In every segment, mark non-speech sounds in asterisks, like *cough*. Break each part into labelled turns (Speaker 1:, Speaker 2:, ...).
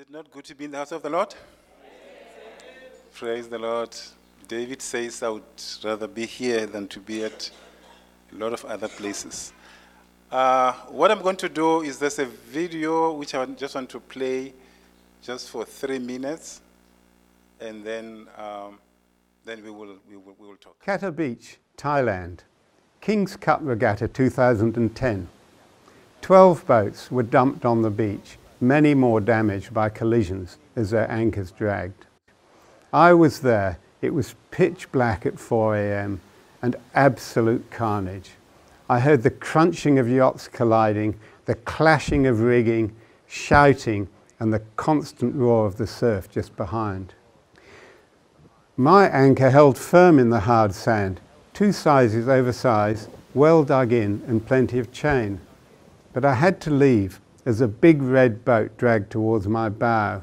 Speaker 1: it not good to be in the house of the Lord? Praise the Lord. David says, I would rather be here than to be at a lot of other places. Uh, what I'm going to do is there's a video which I just want to play just for three minutes, and then, um, then we, will, we, will, we will talk.
Speaker 2: Kata Beach, Thailand. King's Cup Regatta 2010. 12 boats were dumped on the beach, many more damaged by collisions as their anchors dragged. I was there. It was pitch black at 4 a.m. and absolute carnage. I heard the crunching of yachts colliding, the clashing of rigging, shouting, and the constant roar of the surf just behind. My anchor held firm in the hard sand, two sizes oversized, well dug in, and plenty of chain. But I had to leave as a big red boat dragged towards my bow.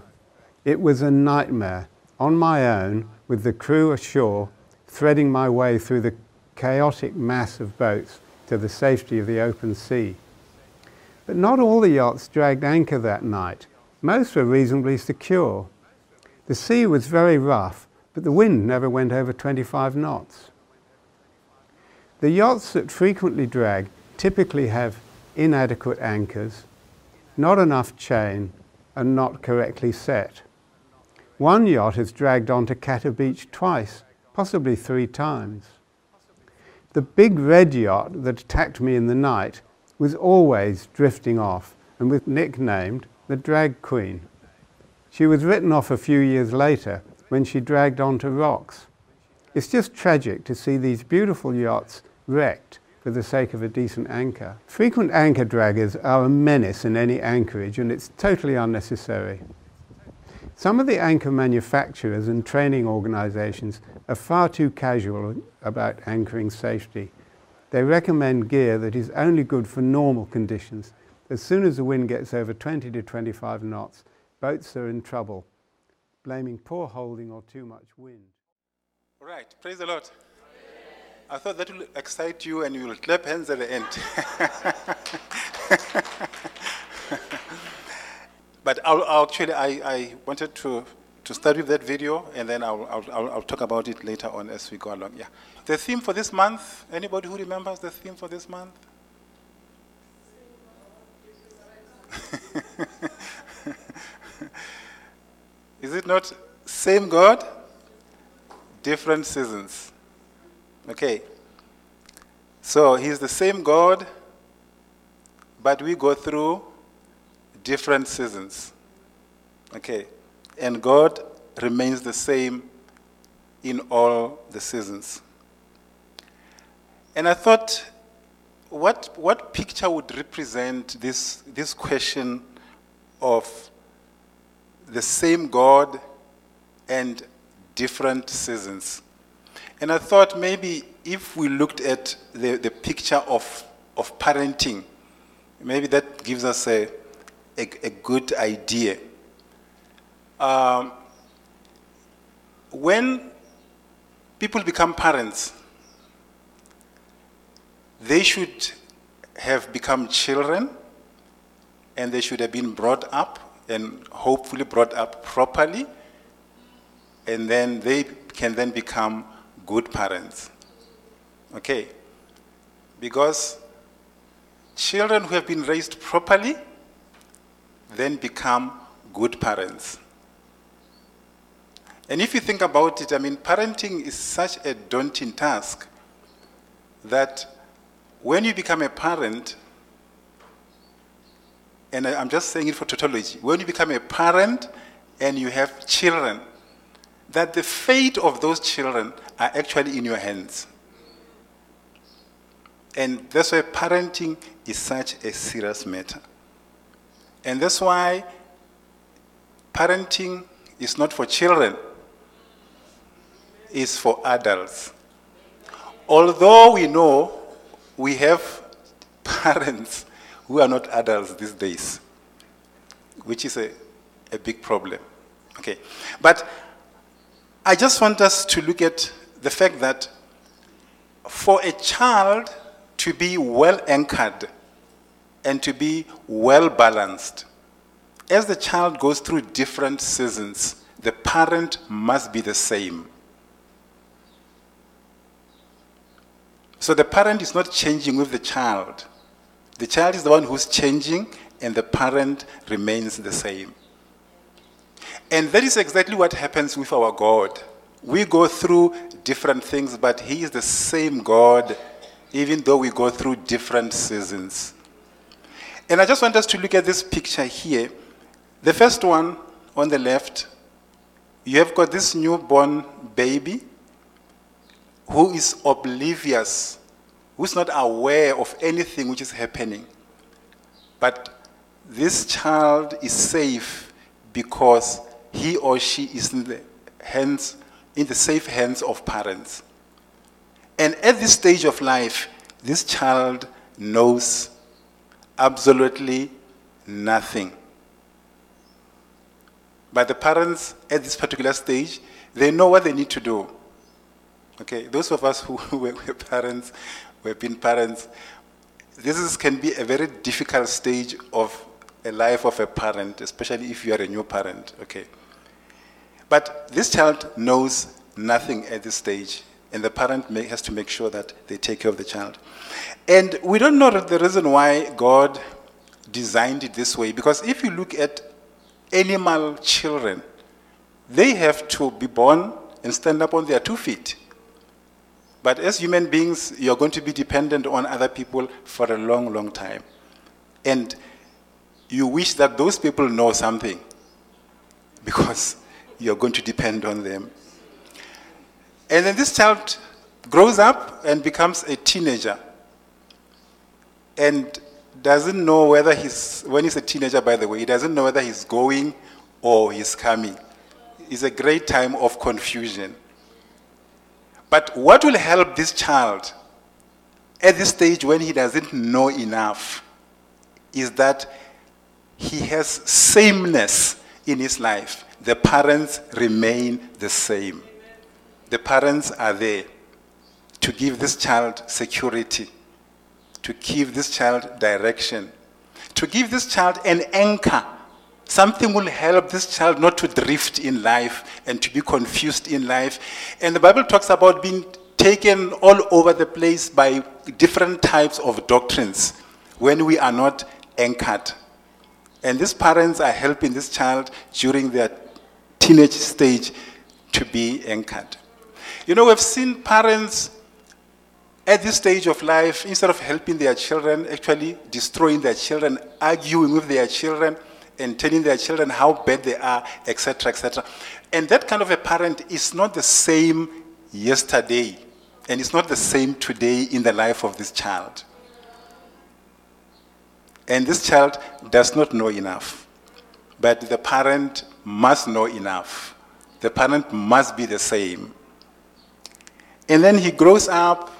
Speaker 2: It was a nightmare, on my own, with the crew ashore, threading my way through the chaotic mass of boats to the safety of the open sea. But not all the yachts dragged anchor that night. Most were reasonably secure. The sea was very rough, but the wind never went over 25 knots. The yachts that frequently drag typically have inadequate anchors, not enough chain, and not correctly set. One yacht has dragged onto Kata Beach twice, possibly three times. The big red yacht that attacked me in the night was always drifting off and was nicknamed the Drag Queen. She was written off a few years later when she dragged onto rocks. It's just tragic to see these beautiful yachts wrecked for the sake of a decent anchor. Frequent anchor draggers are a menace in any anchorage and it's totally unnecessary. Some of the anchor manufacturers and training organizations are far too casual about anchoring safety. They recommend gear that is only good for normal conditions. As soon as the wind gets over 20 to 25 knots, boats are in trouble, blaming poor holding or too much wind.
Speaker 1: All right, praise the Lord. I thought that will excite you and you will clap hands at the end. *laughs* but I'll, I'll actually, I, I wanted to, to start with that video and then I'll, I'll, I'll, I'll talk about it later on as we go along. Yeah. The theme for this month, anybody who remembers the theme for this month? *laughs* Is it not same God, different seasons? Okay. So he's the same God, but we go through different seasons. Okay. And God remains the same in all the seasons. And I thought, what, what picture would represent this, this question of the same God and different seasons? And I thought maybe if we looked at the, the picture of, of parenting, maybe that gives us a, a, a good idea. Um, when people become parents, they should have become children and they should have been brought up and hopefully brought up properly, and then they can then become good parents. Okay? Because children who have been raised properly then become good parents. And if you think about it, I mean, parenting is such a daunting task that when you become a parent, and I'm just saying it for tautology, when you become a parent and you have children, that the fate of those children are actually in your hands. And that's why parenting is such a serious matter. And that's why parenting is not for children, it's for adults. Although we know we have parents who are not adults these days, which is a, a big problem. Okay. But I just want us to look at the fact that for a child to be well anchored and to be well balanced, as the child goes through different seasons, the parent must be the same. So the parent is not changing with the child. The child is the one who's changing, and the parent remains the same. And that is exactly what happens with our God. We go through different things, but He is the same God, even though we go through different seasons. And I just want us to look at this picture here. The first one on the left, you have got this newborn baby who is oblivious, who's not aware of anything which is happening. But this child is safe because he or she is in the hands, in the safe hands of parents. And at this stage of life, this child knows absolutely nothing. But the parents at this particular stage, they know what they need to do. Okay, those of us who *laughs* were, parents, who have been parents, this is, can be a very difficult stage of a life of a parent, especially if you are a new parent. Okay. But this child knows nothing at this stage, and the parent may, has to make sure that they take care of the child. And we don't know the reason why God designed it this way, because if you look at animal children, they have to be born and stand up on their two feet. But as human beings, you're going to be dependent on other people for a long, long time. And you wish that those people know something *laughs* because you're going to depend on them. And then this child grows up and becomes a teenager and doesn't know whether he's, when he's a teenager, by the way, he doesn't know whether he's going or he's coming. It's a great time of confusion. But what will help this child at this stage when he doesn't know enough is that he has sameness in his life. The parents remain the same. The parents are there to give this child security, to give this child direction, to give this child an anchor. Something will help this child not to drift in life and to be confused in life. And the Bible talks about being taken all over the place by different types of doctrines when we are not anchored. And these parents are helping this child during their teenage stage to be anchored. You know, we've seen parents at this stage of life, instead of helping their children, actually destroying their children, arguing with their children, and telling their children how bad they are, etc., etc. And that kind of a parent is not the same yesterday, and it's not the same today in the life of this child. And this child does not know enough. But the parent must know enough. The parent must be the same. And then he grows up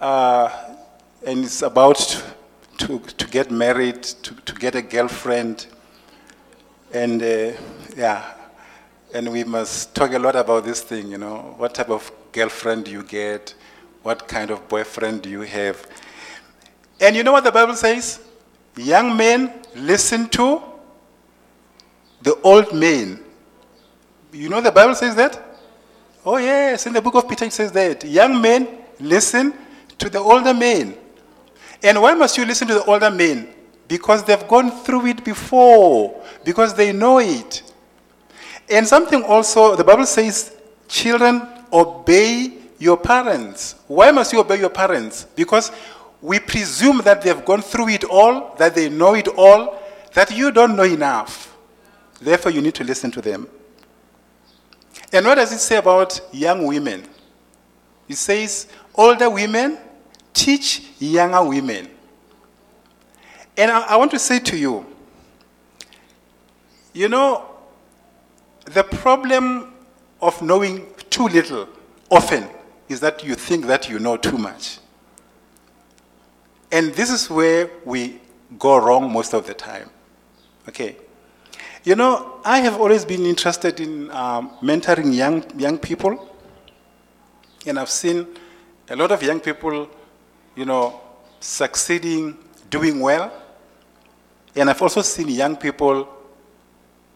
Speaker 1: uh, and is about to, to get married, to, to get a girlfriend. And uh, yeah, and we must talk a lot about this thing, you know. What type of girlfriend do you get? What kind of boyfriend do you have? And you know what the Bible says? Young men, listen to the old men. You know the Bible says that? Oh, yes, in the book of Peter it says that. Young men, listen to the older men. And why must you listen to the older men? Because they've gone through it before, because they know it. And something also, the Bible says, children, obey your parents. Why must you obey your parents? Because we presume that they've gone through it all, that they know it all, that you don't know enough. Therefore, you need to listen to them. And what does it say about young women? It says, older women teach younger women. And I, I want to say to you, you know, the problem of knowing too little often is that you think that you know too much. And this is where we go wrong most of the time. Okay. You know, I have always been interested in um, mentoring young, young people. And I've seen a lot of young people, you know, succeeding, doing well. And I've also seen young people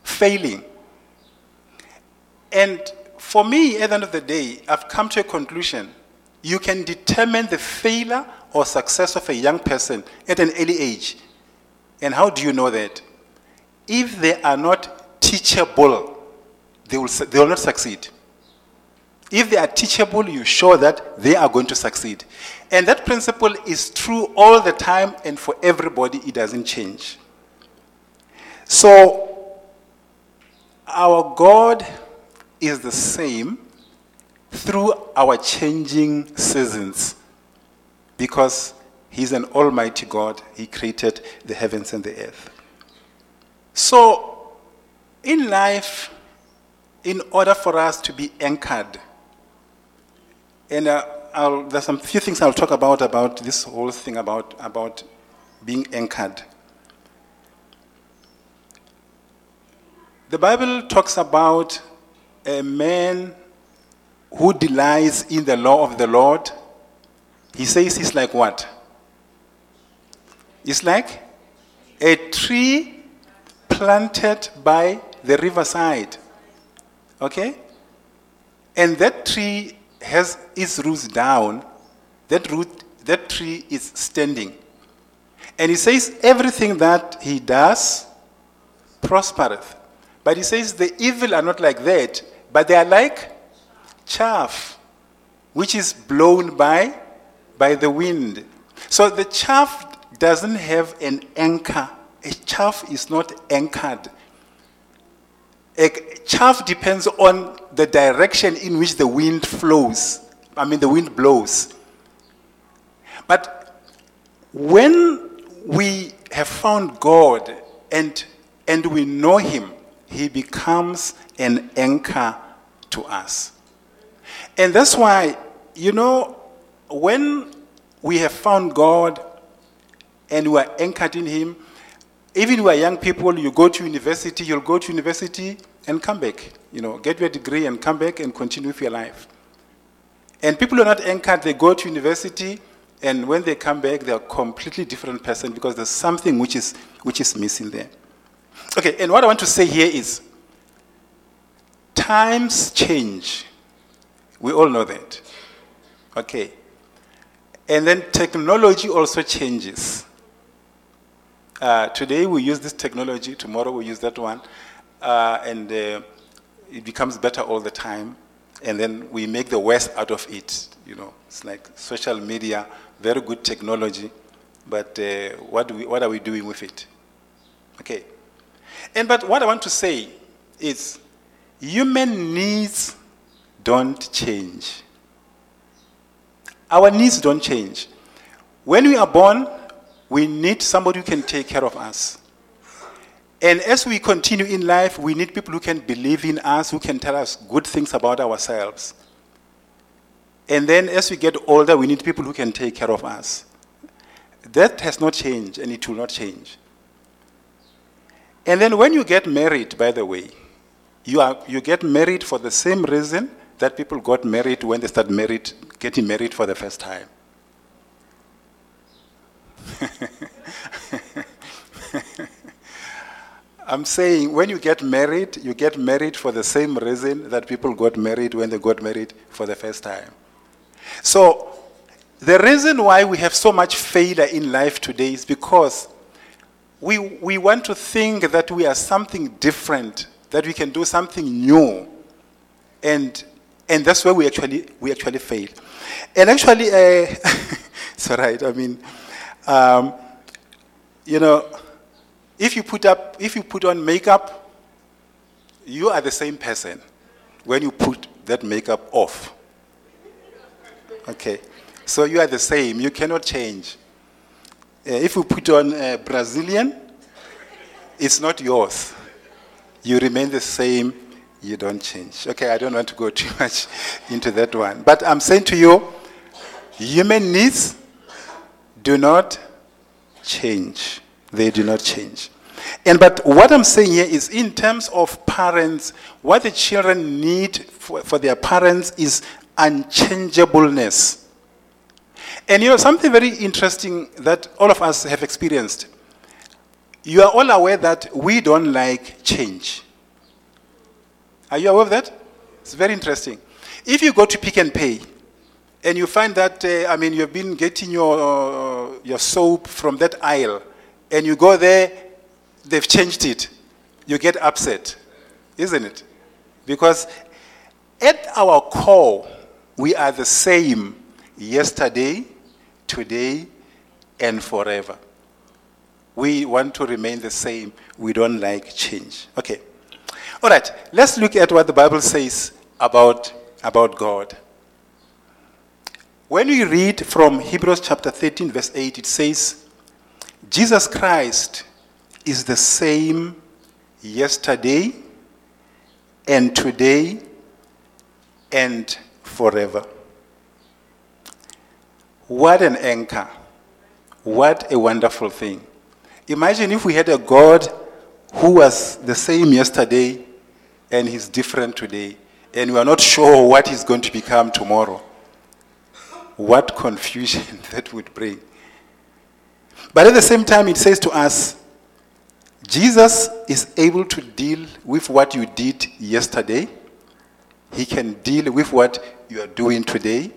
Speaker 1: failing. And for me, at the end of the day, I've come to a conclusion. You can determine the failure or success of a young person at an early age. And how do you know that? If they are not teachable, they will, they will not succeed. If they are teachable, you show that they are going to succeed. And that principle is true all the time, and for everybody, it doesn't change. So, our God is the same through our changing seasons because He's an almighty God. He created the heavens and the earth. So, in life, in order for us to be anchored, and uh, I'll, there's some few things I'll talk about about this whole thing about, about being anchored. The Bible talks about a man who delights in the law of the Lord. He says he's like what? It's like a tree planted by the riverside. Okay? And that tree has its roots down. That root, that tree is standing. And he says everything that he does prospereth. But he says the evil are not like that, but they are like chaff, which is blown by, by the wind. So the chaff doesn't have an anchor. A chaff is not anchored. A chaff depends on the direction in which the wind flows. I mean, the wind blows. But when we have found God and, and we know Him, He becomes an anchor to us. And that's why, you know, when we have found God and we are anchored in Him, even we are young people, you go to university, you'll go to university and come back. You know, get your degree and come back and continue with your life. And people are not anchored, they go to university, and when they come back, they're a completely different person because there's something which is, which is missing there. Okay, and what I want to say here is times change. We all know that. Okay. And then technology also changes. Uh, today we use this technology, tomorrow we use that one, uh, and uh, it becomes better all the time. And then we make the worst out of it. You know, it's like social media, very good technology, but uh, what, we, what are we doing with it? Okay. And but what I want to say is, human needs don't change. Our needs don't change. When we are born, we need somebody who can take care of us. And as we continue in life, we need people who can believe in us, who can tell us good things about ourselves. And then as we get older, we need people who can take care of us. That has not changed, and it will not change. And then when you get married, by the way, you, are, you get married for the same reason that people got married when they start married, getting married for the first time. *laughs* I'm saying when you get married, you get married for the same reason that people got married when they got married for the first time. So, the reason why we have so much failure in life today is because we, we want to think that we are something different, that we can do something new. And, and that's where we actually, we actually fail. And actually, uh, *laughs* it's all right. I mean, um, you know, if you put up, if you put on makeup, you are the same person when you put that makeup off. Okay, so you are the same. You cannot change. Uh, if you put on uh, Brazilian, it's not yours. You remain the same. You don't change. Okay, I don't want to go *laughs* too much into that one. But I'm saying to you, human needs do not change. They do not change. And but what I'm saying here is in terms of parents, what the children need for, for their parents is unchangeableness. And you know, something very interesting that all of us have experienced. You are all aware that we don't like change. Are you aware of that? It's very interesting. If you go to Pick n Pay and you find that, uh, I mean, you've been getting your, uh, your soap from that aisle and you go there, they've changed it, you get upset, isn't it? Because at our core, we are the same yesterday, today, and forever. We want to remain the same. We don't like change. Okay. All right. Let's look at what the Bible says about, about God. When we read from Hebrews chapter 13, verse 8, it says, Jesus Christ is the same yesterday and today and forever. What an anchor. What a wonderful thing. Imagine if we had a God who was the same yesterday and he's different today, and we are not sure what he's going to become tomorrow. What confusion *laughs* that would bring. But at the same time, it says to us, Jesus is able to deal with what you did yesterday. He can deal with what you are doing today.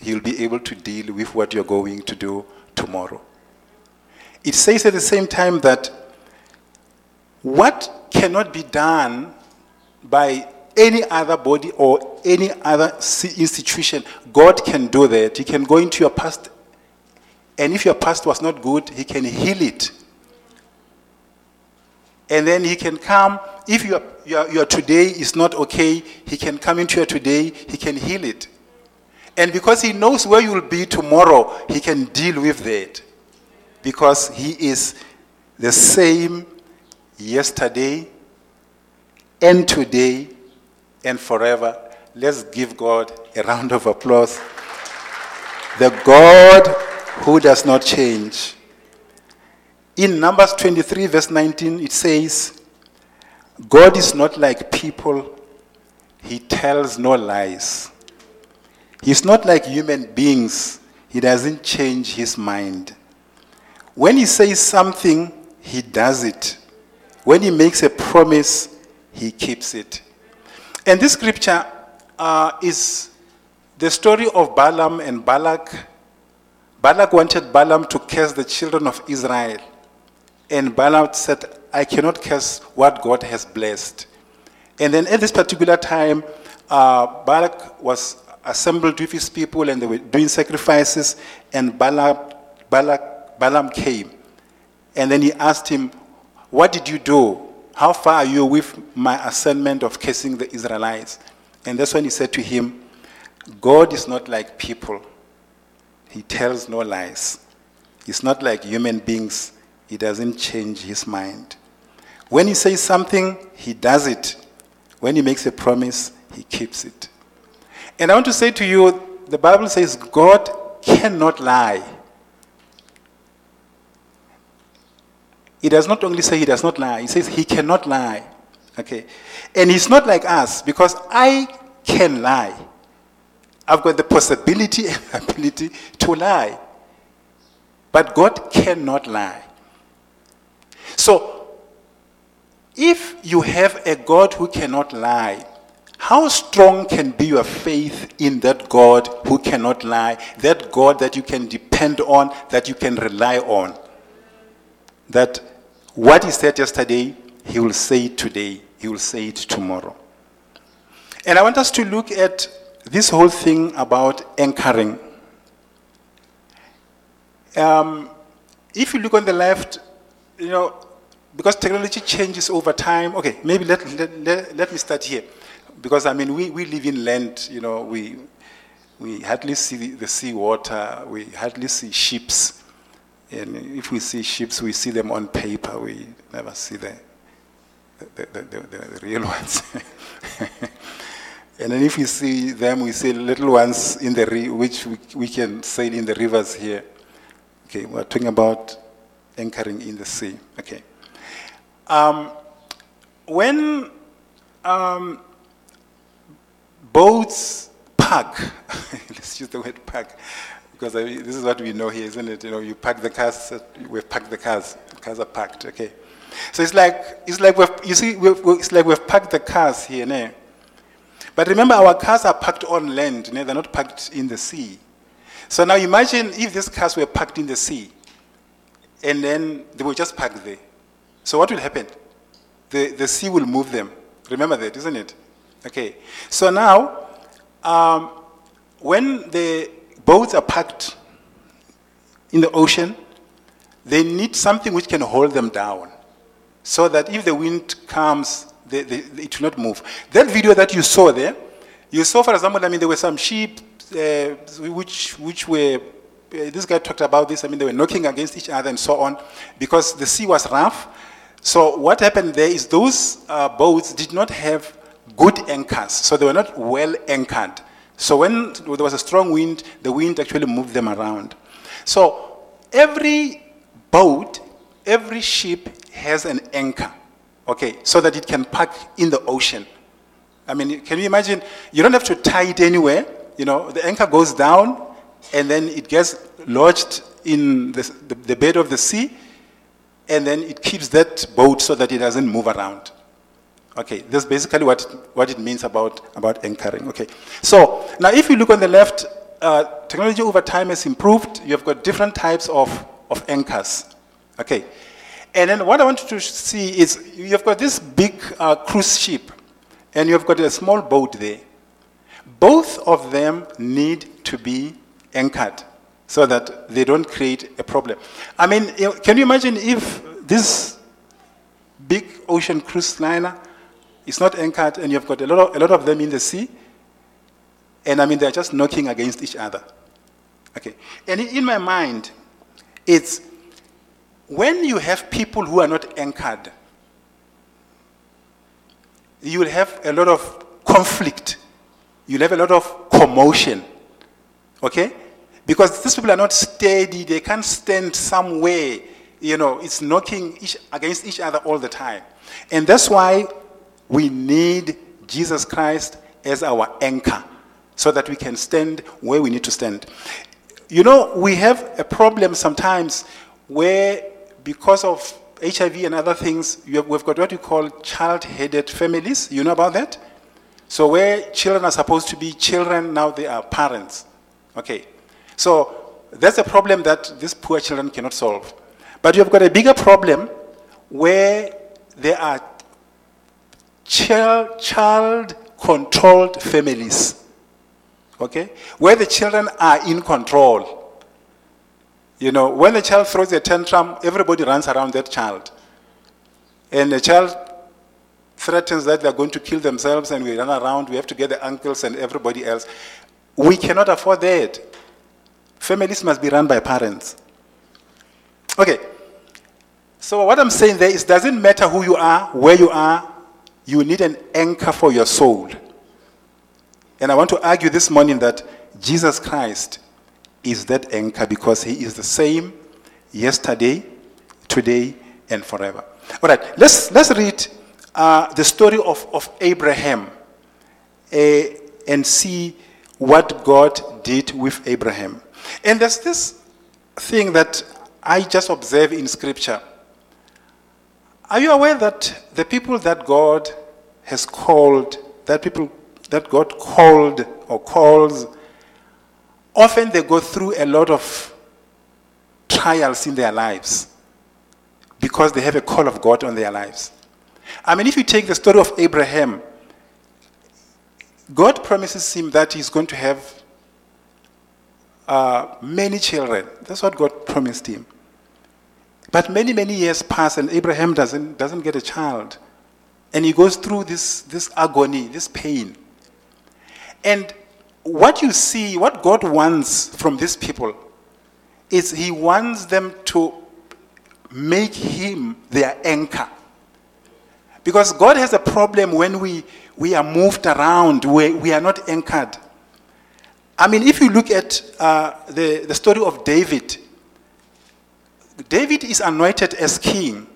Speaker 1: He'll be able to deal with what you're going to do tomorrow. It says at the same time that what cannot be done by any other body or any other institution, God can do that. He can go into your past, and if your past was not good, He can heal it. And then He can come, if your, your, your today is not okay, He can come into your today, He can heal it. And because He knows where you will be tomorrow, He can deal with that. Because He is the same yesterday and today and forever. Let's give God a round of applause. The God who does not change. In Numbers 23, verse 19, it says, God is not like people, He tells no lies. He's not like human beings, He doesn't change His mind. When He says something, He does it. When He makes a promise, He keeps it. And this scripture uh, is the story of Balaam and Balak. Balak wanted Balaam to curse the children of Israel. And Balaam said, I cannot curse what God has blessed. And then at this particular time, uh, Balak was assembled with his people and they were doing sacrifices. And Balak, Balak, Balaam came. And then he asked him, What did you do? How far are you with my assignment of cursing the Israelites? And that's when he said to him, God is not like people. He tells no lies. He's not like human beings. He doesn't change his mind. When he says something, he does it. When he makes a promise, he keeps it. And I want to say to you, the Bible says God cannot lie. He does not only say he does not lie, he says he cannot lie. Okay? And he's not like us because I can lie. I've got the possibility *laughs* and ability to lie. But God cannot lie. So, if you have a God who cannot lie, how strong can be your faith in that God who cannot lie, that God that you can depend on, that you can rely on? That what he said yesterday, he will say it today, he will say it tomorrow. And I want us to look at this whole thing about anchoring. Um, if you look on the left, you know, because technology changes over time. Okay, maybe let, let, let, let me start here. Because, I mean, we, we live in land, you know, we, we hardly see the, the sea water, we hardly see ships. And if we see ships, we see them on paper. We never see the, the, the, the, the real ones. *laughs* and then if we see them, we see little ones in the re- which we, we can sail in the rivers here. Okay, we're talking about anchoring in the sea. Okay. Um, when um, boats park, *laughs* let's use the word park, because I this is what we know here, isn't it? You know, you park the cars, we've parked the cars, the cars are parked, okay. So it's like, it's like we've, you see, we've, it's like we've parked the cars here, né? But remember, our cars are parked on land, know, they're not parked in the sea. So now imagine if these cars were parked in the sea and then they were just parked there. So what will happen? The, the sea will move them. Remember that, isn't it? Okay. So now, um, when the boats are parked in the ocean, they need something which can hold them down so that if the wind comes, they, they, it will not move. That video that you saw there, you saw, for example, I mean, there were some sheep uh, which, which were, uh, this guy talked about this, I mean, they were knocking against each other and so on because the sea was rough. So what happened there is those uh, boats did not have good anchors, so they were not well anchored. So when there was a strong wind, the wind actually moved them around. So every boat, every ship has an anchor, okay, so that it can park in the ocean. I mean, can you imagine? You don't have to tie it anywhere. You know, the anchor goes down and then it gets lodged in the, the, the bed of the sea and then it keeps that boat so that it doesn't move around. Okay, that's basically what, what it means about, about anchoring. Okay, so now if you look on the left, uh, technology over time has improved. You've got different types of, of anchors. Okay, and then what I want to see is you've got this big uh, cruise ship and you've got a small boat there. Both of them need to be anchored so that they don't create a problem. I mean, can you imagine if this big ocean cruise liner is not anchored and you've got a lot of, a lot of them in the sea? And I mean, they're just knocking against each other. Okay. And in my mind, it's when you have people who are not anchored, you will have a lot of conflict. You'll have a lot of commotion. Okay? Because these people are not steady, they can't stand somewhere. You know, it's knocking each, against each other all the time. And that's why we need Jesus Christ as our anchor so that we can stand where we need to stand. You know, we have a problem sometimes where, because of HIV and other things, we've got what we call child headed families. You know about that? So, where children are supposed to be children, now they are parents. Okay. So that's a problem that these poor children cannot solve. But you've got a bigger problem where there are child controlled families. Okay? Where the children are in control. You know, when the child throws a tantrum, everybody runs around that child. And the child threatens that they're going to kill themselves and we run around, we have to get the uncles and everybody else. We cannot afford that. Families must be run by parents. Okay. So what I'm saying there is doesn't matter who you are, where you are, you need an anchor for your soul. And I want to argue this morning that Jesus Christ is that anchor because he is the same yesterday, today, and forever. All right, let's, let's read uh, the story of, of Abraham uh, and see what God did with Abraham. And there's this thing that I just observe in Scripture. Are you aware that the people that God has called, that people that God called or calls, often they go through a lot of trials in their lives because they have a call of God on their lives. I mean, if you take the story of Abraham, God promises him that he's going to have uh, many children. That's what God promised him. But many, many years pass and Abraham doesn't, doesn't get a child. And he goes through this, this agony, this pain. And what you see, what God wants from these people, is He wants them to make Him their anchor. Because God has a problem when we, we are moved around, we, we are not anchored. I mean, if you look at uh, the, the story of David, David is anointed as king.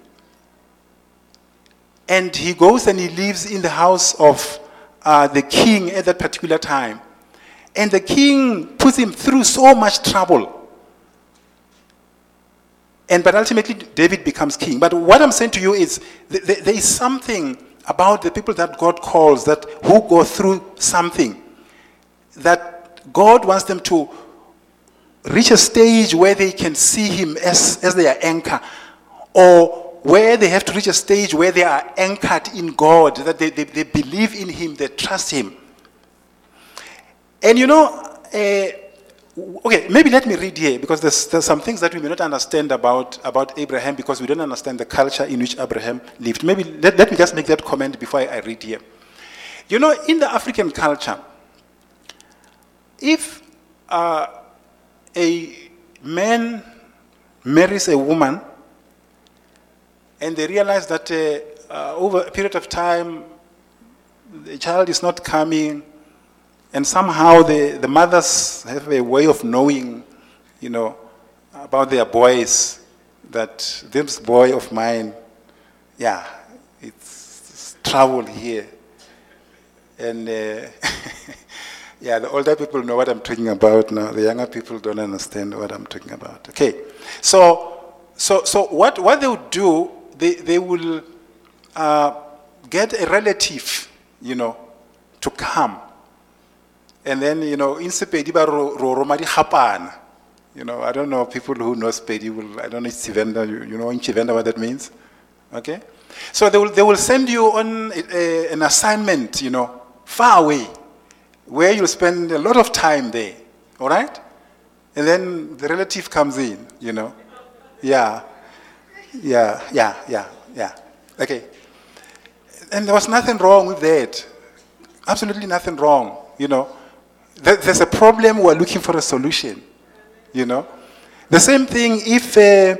Speaker 1: And he goes and he lives in the house of uh, the king at that particular time. And the king puts him through so much trouble. And but ultimately, David becomes king. But what I'm saying to you is th- th- there is something about the people that God calls that who go through something that God wants them to reach a stage where they can see him as, as their anchor or where they have to reach a stage where they are anchored in God, that they, they, they believe in him, they trust him. And you know, uh, okay, maybe let me read here because there's, there's some things that we may not understand about, about Abraham because we don't understand the culture in which Abraham lived. Maybe let, let me just make that comment before I, I read here. You know, in the African culture, if uh, a man marries a woman and they realize that uh, uh, over a period of time the child is not coming and somehow the, the mothers have a way of knowing, you know, about their boys that this boy of mine, yeah, it's, it's trouble here. And uh, *laughs* yeah, the older people know what I'm talking about now. The younger people don't understand what I'm talking about. Okay, so so so what what they would do, they they will uh, get a relative, you know, to come and then, you know, in Sepedi ba. You know, I don't know people who know Sepedi will, I don't know if Tshivenda, you, you know in Tshivenda what that means? Okay? So they will, they will send you on a, a, an assignment, you know, far away, where you'll spend a lot of time there. All right? And then the relative comes in, you know. Yeah. Yeah, yeah, yeah, yeah. Okay. And there was nothing wrong with that. Absolutely nothing wrong, you know. There's a problem, we're looking for a solution. You know? The same thing if uh,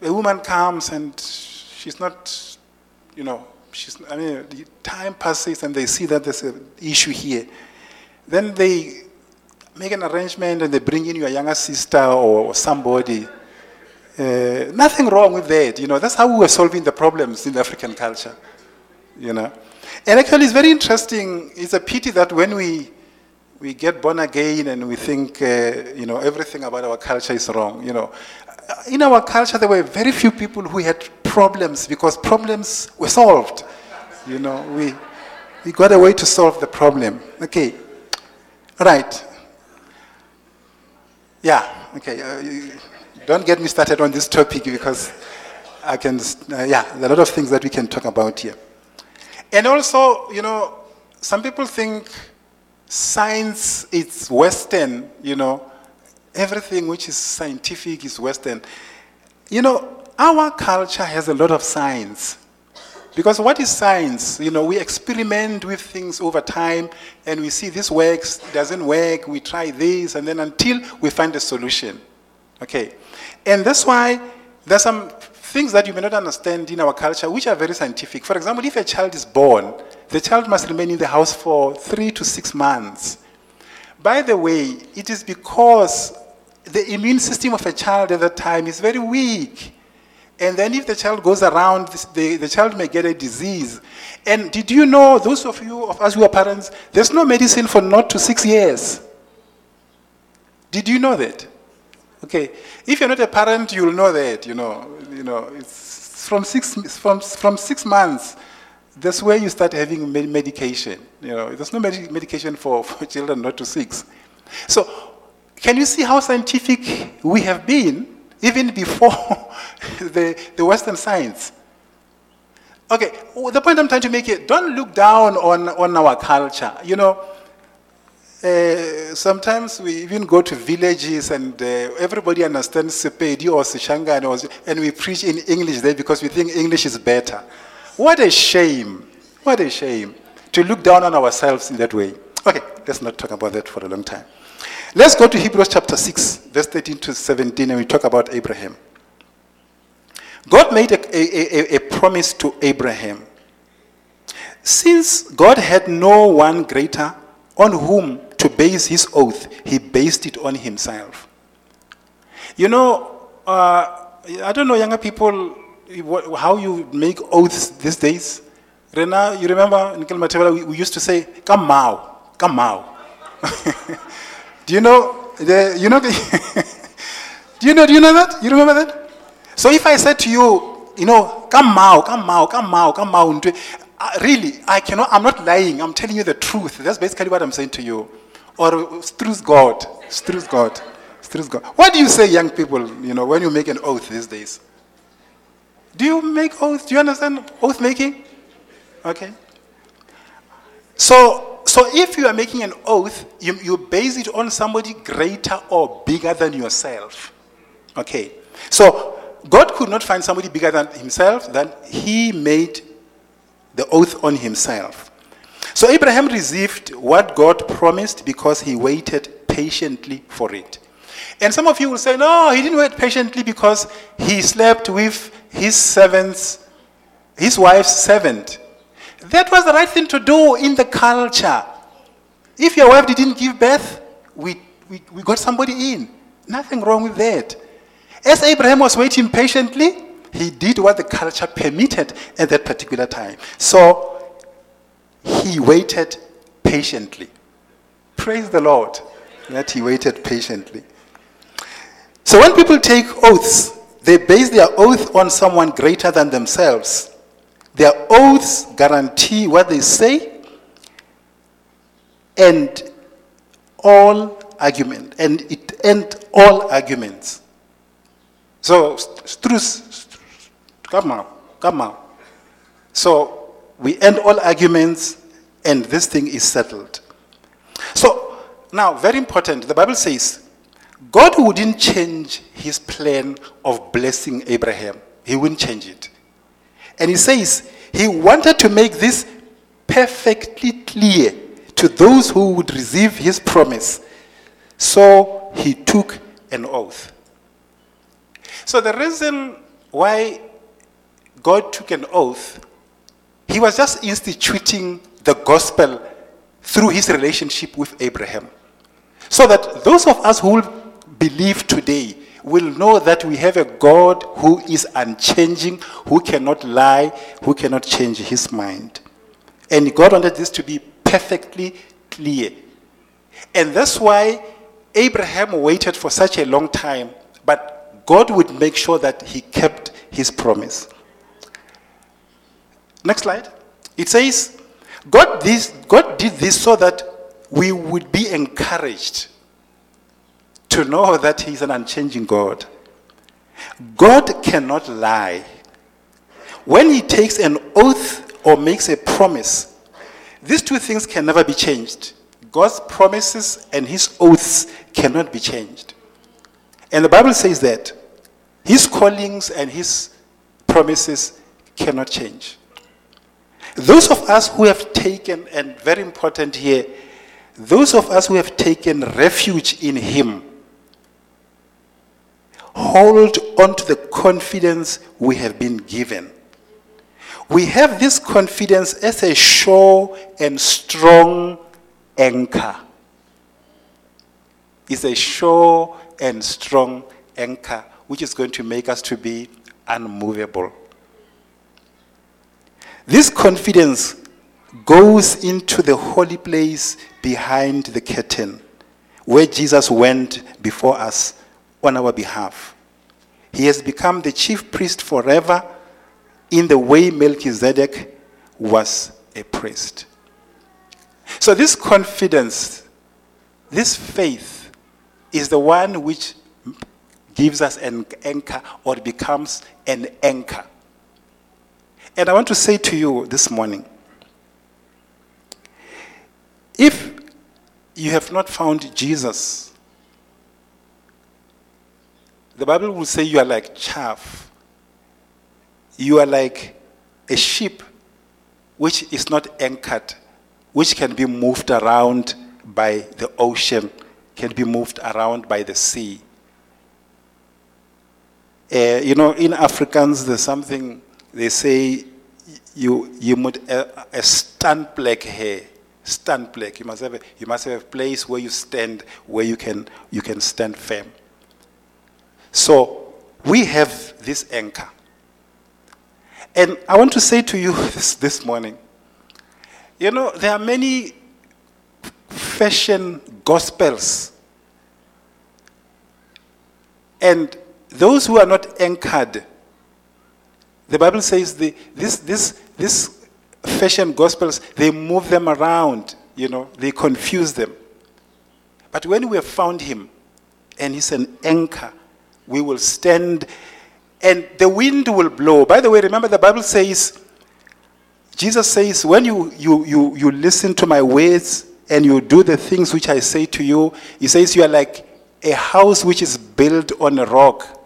Speaker 1: a woman comes and she's not, you know, she's, I mean, the time passes and they see that there's an issue here. Then they make an arrangement and they bring in your younger sister or somebody. Uh, nothing wrong with that, you know. That's how we were solving the problems in African culture, you know. And actually, it's very interesting. It's a pity that when we we get born again and we think, uh, you know, everything about our culture is wrong. You know, in our culture, there were very few people who had problems because problems were solved. You know, we, we got a way to solve the problem. Okay, right. Yeah, okay. Uh, don't get me started on this topic because I can, uh, yeah, there are a lot of things that we can talk about here. And also, you know, some people think science is Western, you know. Everything which is scientific is Western. You know, our culture has a lot of science. Because what is science? You know, we experiment with things over time and we see this works, doesn't work, we try this, and then until we find a solution. Okay. And that's why there's some things that you may not understand in our culture which are very scientific. For example, if a child is born, the child must remain in the house for three to six months. By the way, it is because the immune system of a child at that time is very weak. And then if the child goes around, the, the child may get a disease. And did you know, those of you of us who are parents, there's no medicine for not to six years. Did you know that? Okay. If you're not a parent, you'll know that, you know. You know, it's from six, from, from six months that's where you start having medication. You know, there's no med medication for, for children not to six. So, can you see how scientific we have been even before *laughs* the, the Western science? Okay, the point I'm trying to make here, don't look down on, on our culture. You know, uh, sometimes we even go to villages and uh, everybody understands Sepedi or Sishangane and we preach in English there because we think English is better. What a shame. What a shame to look down on ourselves in that way. Okay, let's not talk about that for a long time. Let's go to Hebrews chapter 6, verse 13 to 17, and we talk about Abraham. God made a, a, a, a promise to Abraham. Since God had no one greater on whom to base his oath, he based it on himself. You know, uh, I don't know, younger people how you make oaths these days. Rena, you remember in Kilmatebela, we, we used to say, come mau, come mau. Do you know, the, you know, *laughs* do you know, do you know that? You remember that? So if I said to you, you know, come now, come now, come now, come ntwe." Uh, really, I cannot, I'm not lying. I'm telling you the truth. That's basically what I'm saying to you. Or truth God. Truth God. Truth God. What do you say, young people, you know, when you make an oath these days? Do you make oath? Do you understand oath making? Okay. So, so if you are making an oath, you, you base it on somebody greater or bigger than yourself. Okay. So God could not find somebody bigger than himself, then he made the oath on himself. So Abraham received what God promised because he waited patiently for it. And some of you will say, no, he didn't wait patiently because he slept with his servant's, his wife's servant. That was the right thing to do in the culture. If your wife didn't give birth, we, we, we got somebody in. Nothing wrong with that. As Abraham was waiting patiently, he did what the culture permitted at that particular time. So he waited patiently. Praise the Lord that he waited patiently. So when people take oaths, they base their oath on someone greater than themselves. Their oaths guarantee what they say and all argument and it end all arguments. So truth, come on, come on. So we end all arguments and this thing is settled. So now, very important, the Bible says God wouldn't change his plan of blessing Abraham. He wouldn't change it. And he says he wanted to make this perfectly clear to those who would receive his promise. So he took an oath. So the reason why God took an oath, he was just instituting the gospel through his relationship with Abraham. So that those of us who believe today will know that we have a God who is unchanging, who cannot lie, who cannot change his mind. And God wanted this to be perfectly clear. And that's why Abraham waited for such a long time, but God would make sure that he kept his promise. Next slide. It says, God, this, God did this so that we would be encouraged to know that He's an unchanging God. God cannot lie. When He takes an oath or makes a promise, these two things can never be changed. God's promises and His oaths cannot be changed. And the Bible says that His callings and His promises cannot change. Those of us who have taken, and very important here, those of us who have taken refuge in Him, hold on to the confidence we have been given. We have this confidence as a sure and strong anchor. It's a sure and strong anchor which is going to make us to be unmovable. This confidence goes into the holy place behind the curtain where Jesus went before us on our behalf. He has become the chief priest forever in the way Melchizedek was a priest. So, this confidence, this faith, is the one which gives us an anchor or becomes an anchor. And I want to say to you this morning if you have not found Jesus, the Bible will say you are like chaff. You are like a ship which is not anchored, which can be moved around by the ocean, can be moved around by the sea. Uh, you know, in Afrikaans, there's something they say you, you must a, a standplek here. Standplek. You must have a, you must have a place where you stand, where you can you can stand firm. So we have this anchor. And I want to say to you *laughs* this, this morning, you know, there are many fashion gospels. And those who are not anchored The Bible says the, this, this, this fashion gospels, they move them around, you know, they confuse them. But when we have found him and he's an anchor, we will stand and the wind will blow. By the way, remember the Bible says, Jesus says, when you, you, you, you listen to my words and you do the things which I say to you, he says you are like a house which is built on a rock.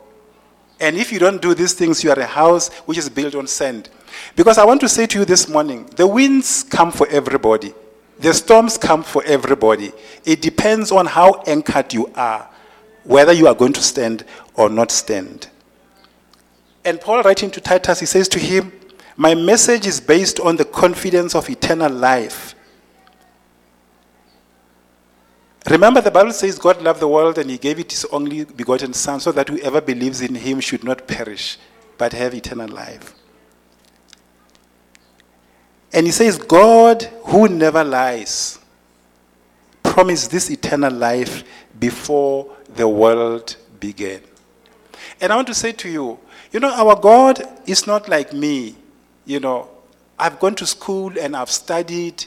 Speaker 1: And if you don't do these things, you are a house which is built on sand. Because I want to say to you this morning the winds come for everybody, the storms come for everybody. It depends on how anchored you are, whether you are going to stand or not stand. And Paul, writing to Titus, he says to him, My message is based on the confidence of eternal life. Remember, the Bible says God loved the world and he gave it his only begotten Son so that whoever believes in him should not perish but have eternal life. And he says, God, who never lies, promised this eternal life before the world began. And I want to say to you, you know, our God is not like me. You know, I've gone to school and I've studied,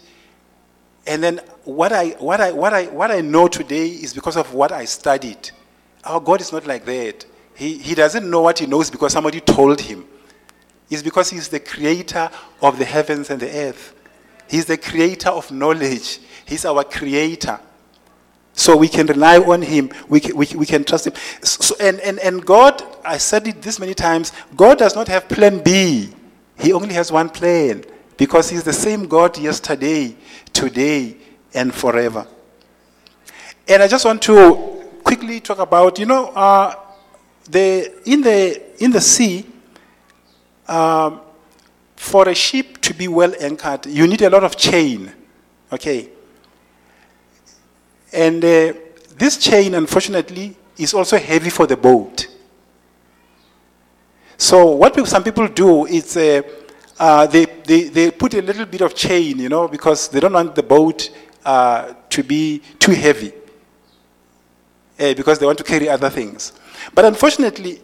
Speaker 1: and then what I, what I, what I, what I know today is because of what I studied. Our God is not like that. He, he doesn't know what he knows because somebody told him. It's because he's the creator of the heavens and the earth. He's the creator of knowledge. He's our creator. So we can rely on him. We can, we, we can trust him. So, and, and, and God, I said it this many times, God does not have plan B. He only has one plan because he's the same God yesterday, today, and forever. And I just want to quickly talk about, you know, uh, the, in, the, in the sea, um, for a ship to be well anchored, you need a lot of chain. Okay. And uh, this chain, unfortunately, is also heavy for the boat. So what some people do is uh, uh, they, they, they put a little bit of chain, you know, because they don't want the boat uh, to be too heavy. Uh, because they want to carry other things. But unfortunately,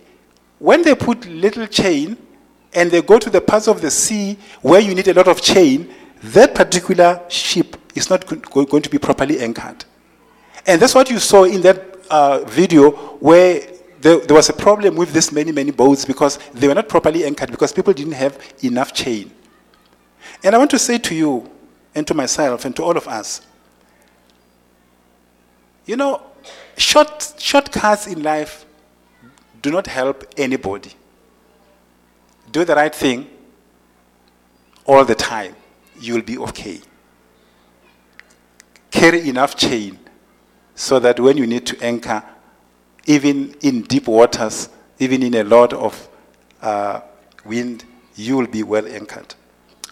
Speaker 1: when they put little chain, and they go to the parts of the sea where you need a lot of chain, that particular ship is not going to be properly anchored. And that's what you saw in that uh, video where there, there, was a problem with this many, many boats because they were not properly anchored because people didn't have enough chain. And I want to say to you and to myself and to all of us, you know, short, shortcuts in life do not help anybody do the right thing all the time, you'll be okay. Carry enough chain so that when you need to anchor, even in deep waters, even in a lot of uh, wind, you will be well anchored.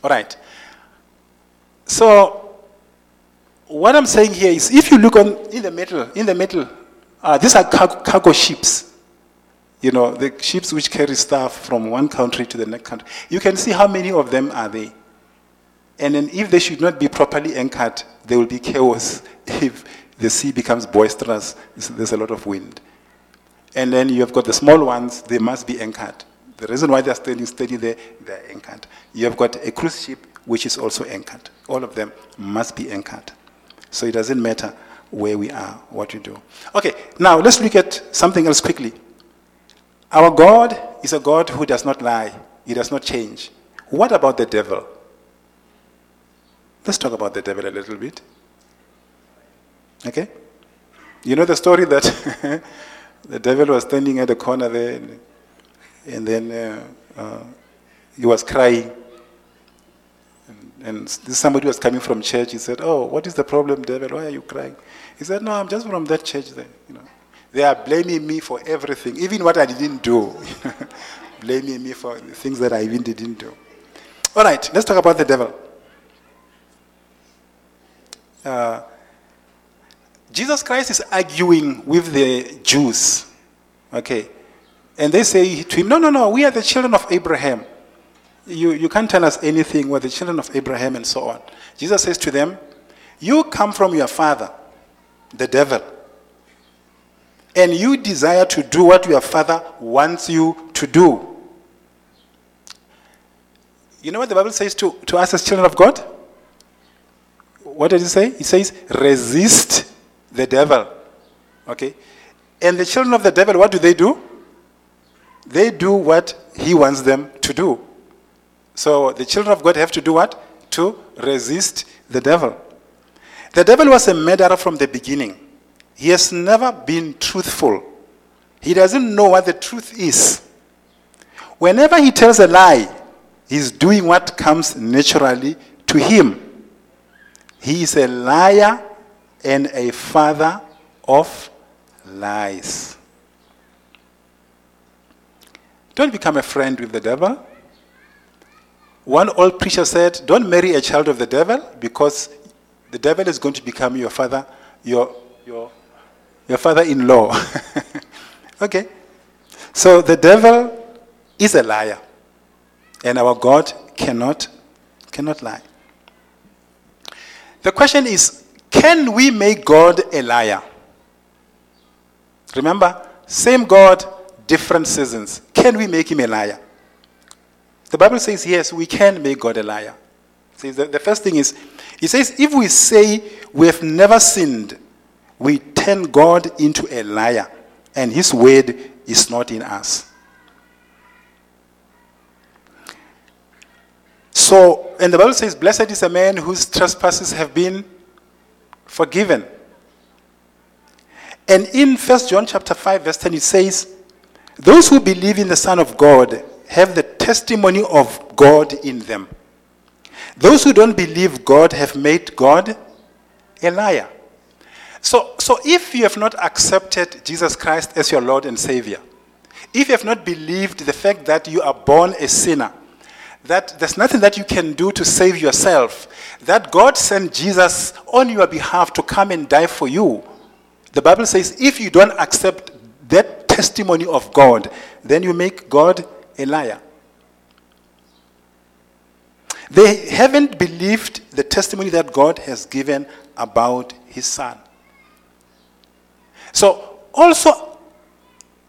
Speaker 1: All right. So, what I'm saying here is, if you look on in the middle, in the middle, uh, these are cargo, cargo ships you know, the ships which carry stuff from one country to the next country. You can see how many of them are there. And then if they should not be properly anchored, there will be chaos *laughs* if the sea becomes boisterous, there's a lot of wind. And then you have got the small ones, they must be anchored. The reason why they're standing steady there, they're anchored. You have got a cruise ship which is also anchored. All of them must be anchored. So it doesn't matter where we are, what we do. Okay, now let's look at something else quickly. Our God is a God who does not lie, He does not change. What about the devil? Let's talk about the devil a little bit. Okay? You know the story that *laughs* the devil was standing at the corner there, and, then uh, uh, he was crying. And, and somebody was coming from church. He said, "Oh, what is the problem, devil? Why are you crying?" He said, "No, I'm just from that church there. You know, they are blaming me for everything, even what I didn't do. *laughs* blaming me for things that I even didn't do. All right, let's talk about the devil. Uh, Jesus Christ is arguing with the Jews. Okay. And they say to him, No, no, no, we are the children of Abraham. You, you can't tell us anything. We're the children of Abraham and so on. Jesus says to them, You come from your father, the devil and you desire to do what your father wants you to do. You know what the Bible says to, to us as children of God? What does it say? It says, resist the devil. Okay? And the children of the devil, what do they do? They do what he wants them to do. So the children of God have to do what? To resist the devil. The devil was a murderer from the beginning. He has never been truthful. He doesn't know what the truth is. Whenever he tells a lie, he's doing what comes naturally to him. He is a liar and a father of lies. Don't become a friend with the devil. One old preacher said, Don't marry a child of the devil because the devil is going to become your father, your, your, your father in law. *laughs* okay? So the devil is a liar. And our God cannot, cannot lie. The question is can we make God a liar? Remember, same God, different seasons. Can we make him a liar? The Bible says, yes, we can make God a liar. See, the, the first thing is, it says, if we say we have never sinned, we turn God into a liar, and his word is not in us. So, and the Bible says, Blessed is a man whose trespasses have been forgiven. And in 1 John chapter 5, verse 10, it says, Those who believe in the Son of God have the testimony of God in them. Those who don't believe God have made God a liar. So, so if you have not accepted Jesus Christ as your Lord and Savior, if you have not believed the fact that you are born a sinner, that there's nothing that you can do to save yourself, that God sent Jesus on your behalf to come and die for you, the Bible says if you don't accept that testimony of God, then you make God a liar. They haven't believed the testimony that God has given about his son. So, also,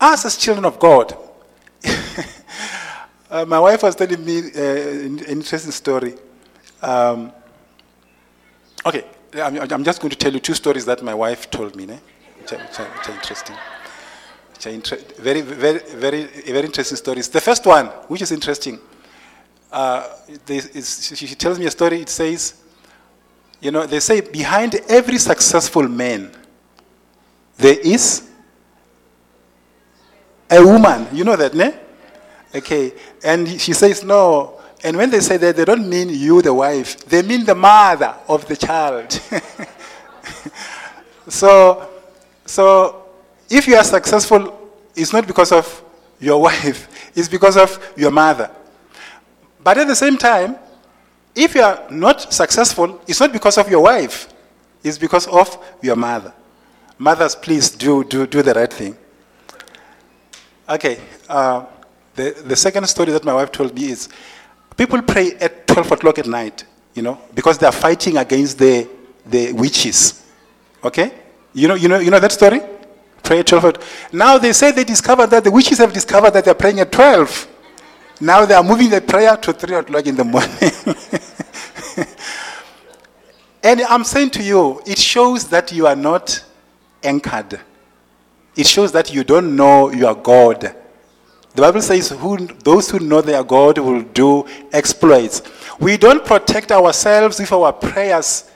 Speaker 1: us as children of God, uh, my wife was telling me uh, an interesting story. Um, okay, I'm, I'm, just going to tell you two stories that my wife told me, né? which, are, which, are, which are interesting. Which are inter- very, very, very, very interesting stories. The first one, which is interesting, uh, she tells me a story. It says, you know, they say behind every successful man, there is a woman. You know that, ne? Okay. And she says, no. And when they say that, they don't mean you, the wife. They mean the mother of the child. *laughs* so, so if you are successful, it's not because of your *laughs* wife. It's because of your mother. But at the same time, if you are not successful, it's not because of your wife, it's because of your mother. Mothers, please do, do, do the right thing. Okay, uh, the, the second story that my wife told me is people pray at 12 o'clock at night, you know, because they are fighting against the, the witches. Okay? You know, you, know, you know that story? Pray at 12 o'clock. Now they say they discovered that the witches have discovered that they're praying at 12. Now they are moving the prayer to 3 o'clock in the *laughs* morning. and I'm saying to you, it shows that you are not anchored. It shows that you don't know your God. The Bible says, who, those who know their God will do exploits. We don't protect ourselves with our prayers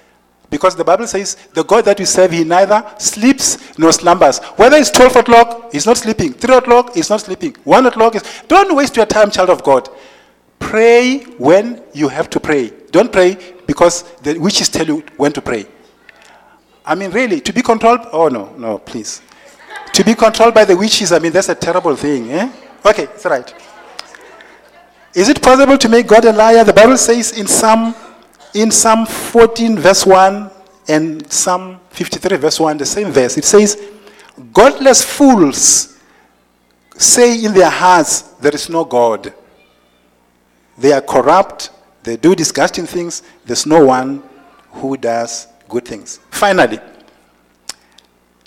Speaker 1: because the Bible says the God that we serve, he neither sleeps nor slumbers. Whether it's 12 o'clock, he's not sleeping. 3 o'clock, he's not sleeping. 1 o'clock is. Don't waste your time, child of God. Pray when you have to pray. Don't pray because the witches tell you when to pray. I mean, really, to be controlled. Oh, no, no, please. to be controlled by the witches, I mean, that's a terrible thing. Eh? Okay, it's right. Is it possible to make God a liar? The Bible says in Psalm in Psalm 14, verse 1, and Psalm 53, verse 1, the same verse, it says, Godless fools say in their hearts, There is no God. They are corrupt, they do disgusting things, there's no one who does good things. Finally,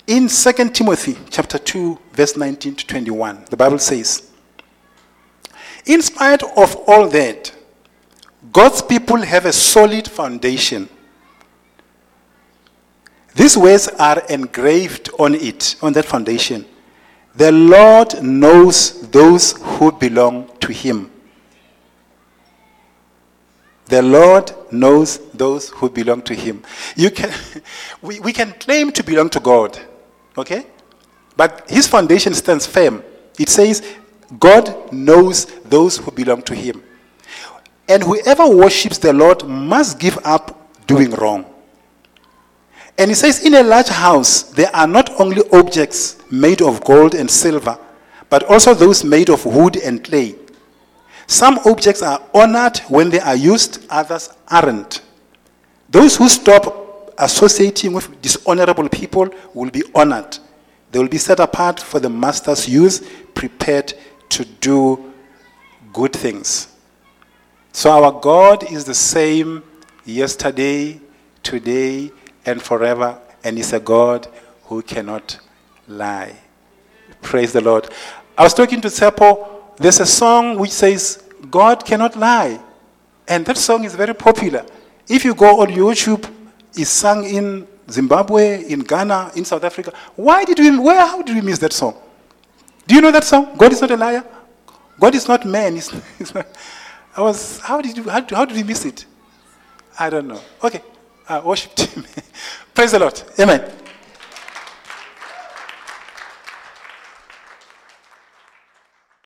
Speaker 1: in 2 Timothy chapter 2, verse 19 to 21, the Bible says, In spite of all that, God's people have a solid foundation. These words are engraved on it, on that foundation. The Lord knows those who belong to him. The Lord knows those who belong to him. You can, *laughs* we, we can claim to belong to God, okay? But his foundation stands firm. It says, God knows those who belong to him. And whoever worships the Lord must give up doing wrong. And he says, In a large house, there are not only objects made of gold and silver, but also those made of wood and clay. Some objects are honored when they are used, others aren't. Those who stop associating with dishonorable people will be honored. They will be set apart for the master's use, prepared to do good things. So our God is the same yesterday, today, and forever, and is a God who cannot lie. Praise the Lord. I was talking to Tsepo. There's a song which says, God cannot lie. And that song is very popular. If you go on YouTube, it's sung in Zimbabwe, in Ghana, in South Africa. Why did we, where, how did we miss that song? Do you know that song? God is not a liar. God is not man. He's, *laughs* he's not, I was, how did you, how, how did we miss it? I don't know. Okay. Uh, worship *laughs* team. Praise the Lord. Amen.